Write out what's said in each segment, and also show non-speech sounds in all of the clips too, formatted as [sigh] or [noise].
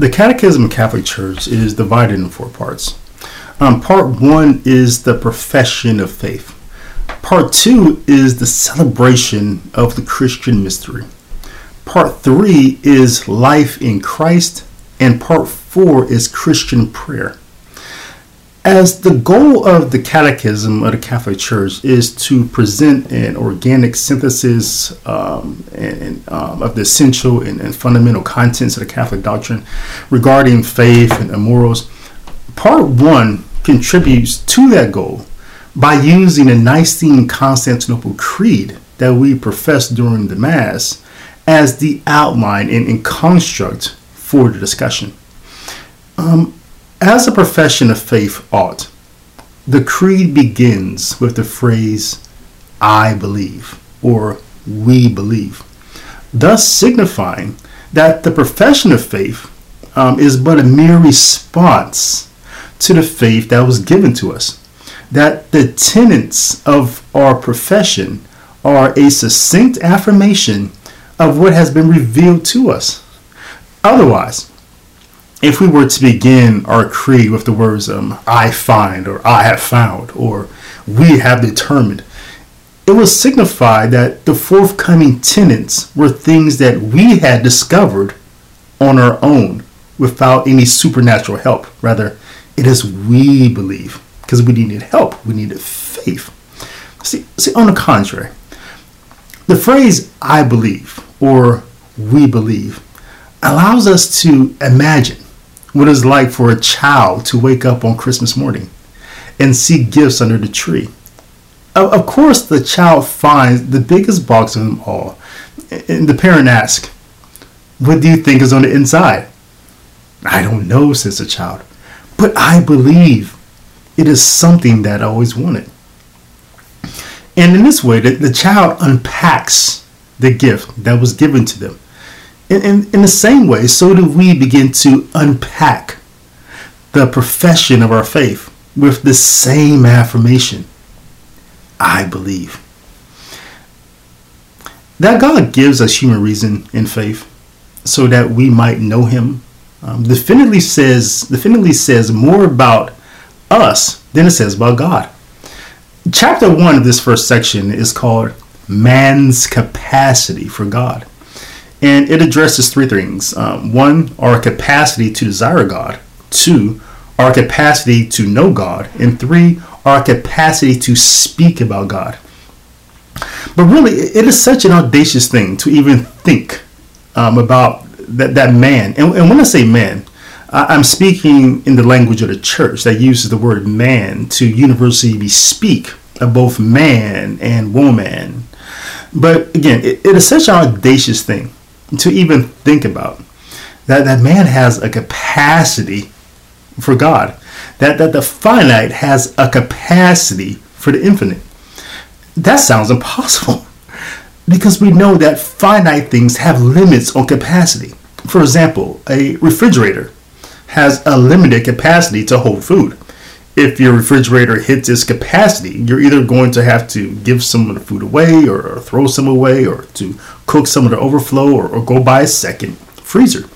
The Catechism of Catholic Church is divided in four parts. Um, part one is the profession of faith. Part two is the celebration of the Christian mystery. Part three is life in Christ, and part four is Christian prayer. As the goal of the Catechism of the Catholic Church is to present an organic synthesis um, and, um, of the essential and, and, fundamental contents of the Catholic doctrine regarding faith and morals, part one contributes to that goal by using the Nicene Constantinople Creed that we profess during the Mass as the outline and, and construct for the discussion. Um, as a profession of faith ought, the creed begins with the phrase, I believe, or we believe, thus signifying that the profession of faith um, is but a mere response to the faith that was given to us. That the tenets of our profession are a succinct affirmation of what has been revealed to us. Otherwise, if we were to begin our creed with the words um, I find or I have found or we have determined, it would signify that the forthcoming tenets were things that we had discovered on our own without any supernatural help. Rather, it is we believe because we needed help, we needed faith. See, see, on the contrary, the phrase I believe or we believe allows us to imagine what it's like for a child to wake up on Christmas morning and see gifts under the tree. Of course, the child finds the biggest box of them all, and the parent asks, What do you think is on the inside? I don't know, says the child, but I believe it is something that I always wanted. And in this way, the, the child unpacks the gift that was given to them in, in, in the same way, so do we begin to unpack the profession of our faith with the same affirmation I believe. That God gives us human reason and faith so that we might know Him um, definitely says definitely says more about us than it says about God. Chapter one of this first section is called Man's Capacity for God. And it addresses three things. Um, one, our capacity to desire God. Two, our capacity to know God. And three, our capacity to speak about God. But really, it is such an audacious thing to even think um, about that, that man. And, and when I say man, I'm speaking in the language of the church that uses the word man to universally speak of both man and woman. But again, it, it is such an audacious thing to even think about. That, that man has a capacity for God. That, that the finite has a capacity for the infinite. That sounds impossible [laughs] because we know that finite things have limits on capacity. For example, a refrigerator has a limited capacity to hold food. If your refrigerator hits its capacity, you're either going to have to give some of the food away or throw some away or to cook some of the overflow or, or go buy a second freezer.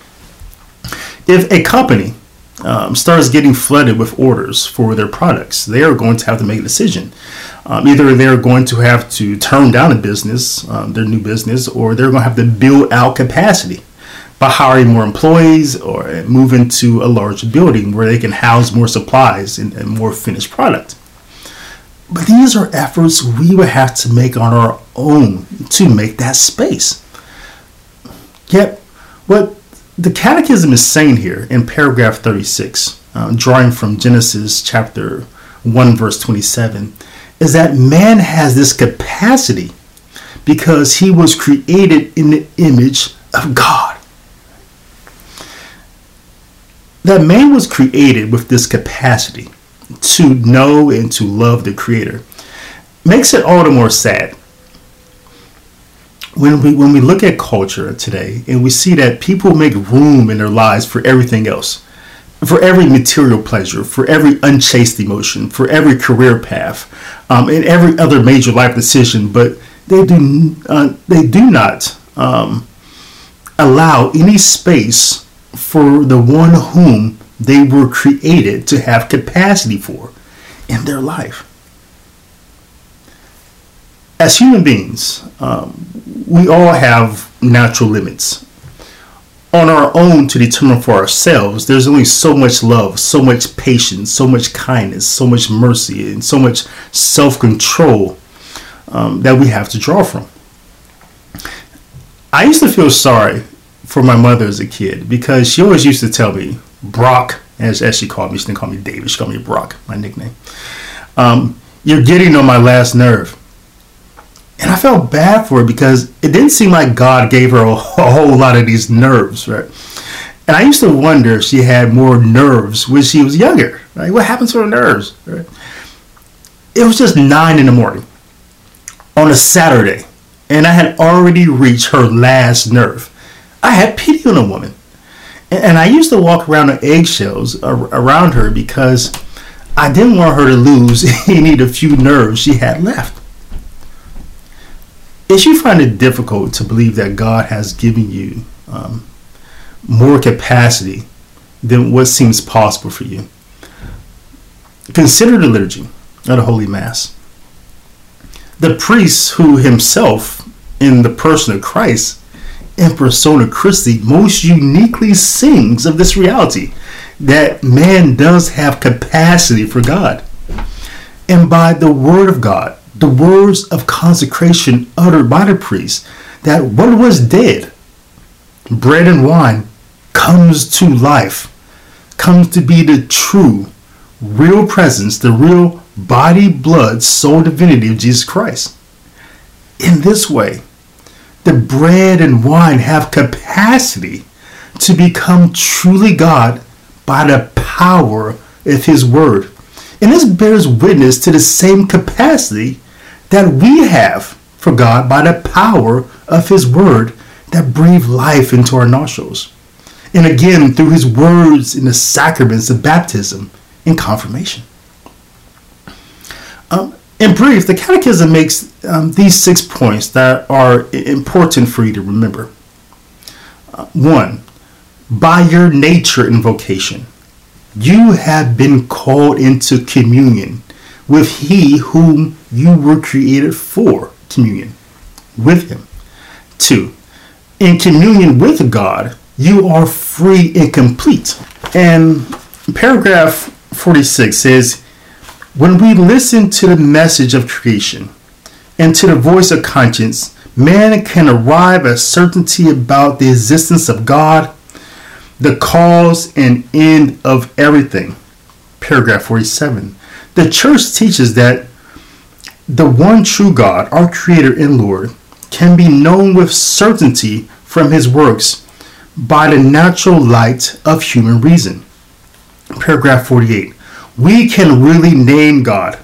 If a company um, starts getting flooded with orders for their products, they are going to have to make a decision. Um, either they're going to have to turn down a business, um, their new business, or they're going to have to build out capacity by hiring more employees or move into a large building where they can house more supplies and, and more finished product. But these are efforts we would have to make on our own to make that space. Yet, what the Catechism is saying here in paragraph 36, uh, drawing from Genesis chapter 1, verse 27, is that man has this capacity because he was created in the image of God. That man was created with this capacity to know and to love the Creator. Makes it all the more sad. When we when we look at culture today and we see that people make room in their lives for everything else for every material pleasure for every unchaste emotion for every career path um, and every other major life decision but they do uh, they do not um, allow any space for the one whom they were created to have capacity for in their life. As human beings, um, we all have natural limits. On our own, to determine for ourselves, there's only so much love, so much patience, so much kindness, so much mercy, and so much self control um, that we have to draw from. I used to feel sorry for my mother as a kid because she always used to tell me, Brock, as, as she called me, she didn't call me David, she called me Brock, my nickname. Um, you're getting on my last nerve. And I felt bad for her because it didn't seem like God gave her a, a whole lot of these nerves, right? And I used to wonder if she had more nerves when she was younger. Right? What happened to her nerves? Right? It was just nine in the morning on a Saturday, and I had already reached her last nerve. I had pity on a woman. And I used to walk around on eggshells around her because I didn't want her to lose [laughs] any of the few nerves she had left. If you find it difficult to believe that God has given you um, more capacity than what seems possible for you, consider the liturgy of the Holy Mass. The priest, who himself, in the person of Christ, in persona Christi, most uniquely sings of this reality that man does have capacity for God. And by the word of God, the words of consecration uttered by the priest, that what was dead, bread and wine, comes to life, comes to be the true, real presence, the real body, blood, soul, divinity of Jesus Christ. In this way, the bread and wine have capacity to become truly God by the power of His Word. And this bears witness to the same capacity that we have for God by the power of His Word that breathe life into our nostrils. And again, through His words in the sacraments of baptism and confirmation. Um, in brief, the Catechism makes um, these six points that are important for you to remember. Uh, one, by your nature and vocation, you have been called into communion with He whom you were created for communion with Him. Two, in communion with God, you are free and complete. And paragraph 46 says, When we listen to the message of creation and to the voice of conscience, man can arrive at certainty about the existence of God, the cause and end of everything. Paragraph 47. The church teaches that the one true God, our Creator and Lord, can be known with certainty from His works by the natural light of human reason. Paragraph 48. We can really name God,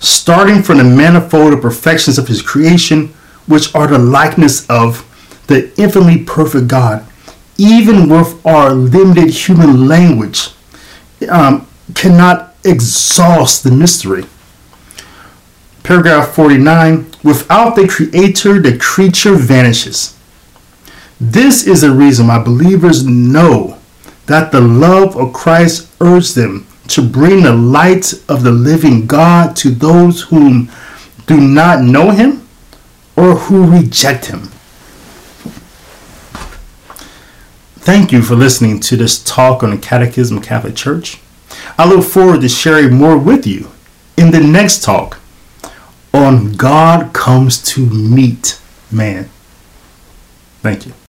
starting from the manifold of perfections of His creation, which are the likeness of the infinitely perfect God, even with our limited human language, um, cannot exhaust the mystery. Paragraph 49 Without the Creator, the creature vanishes. This is the reason why believers know that the love of Christ urges them to bring the light of the living God to those whom do not know Him or who reject Him. Thank you for listening to this talk on the Catechism Catholic Church. I look forward to sharing more with you in the next talk on God comes to meet man. Thank you.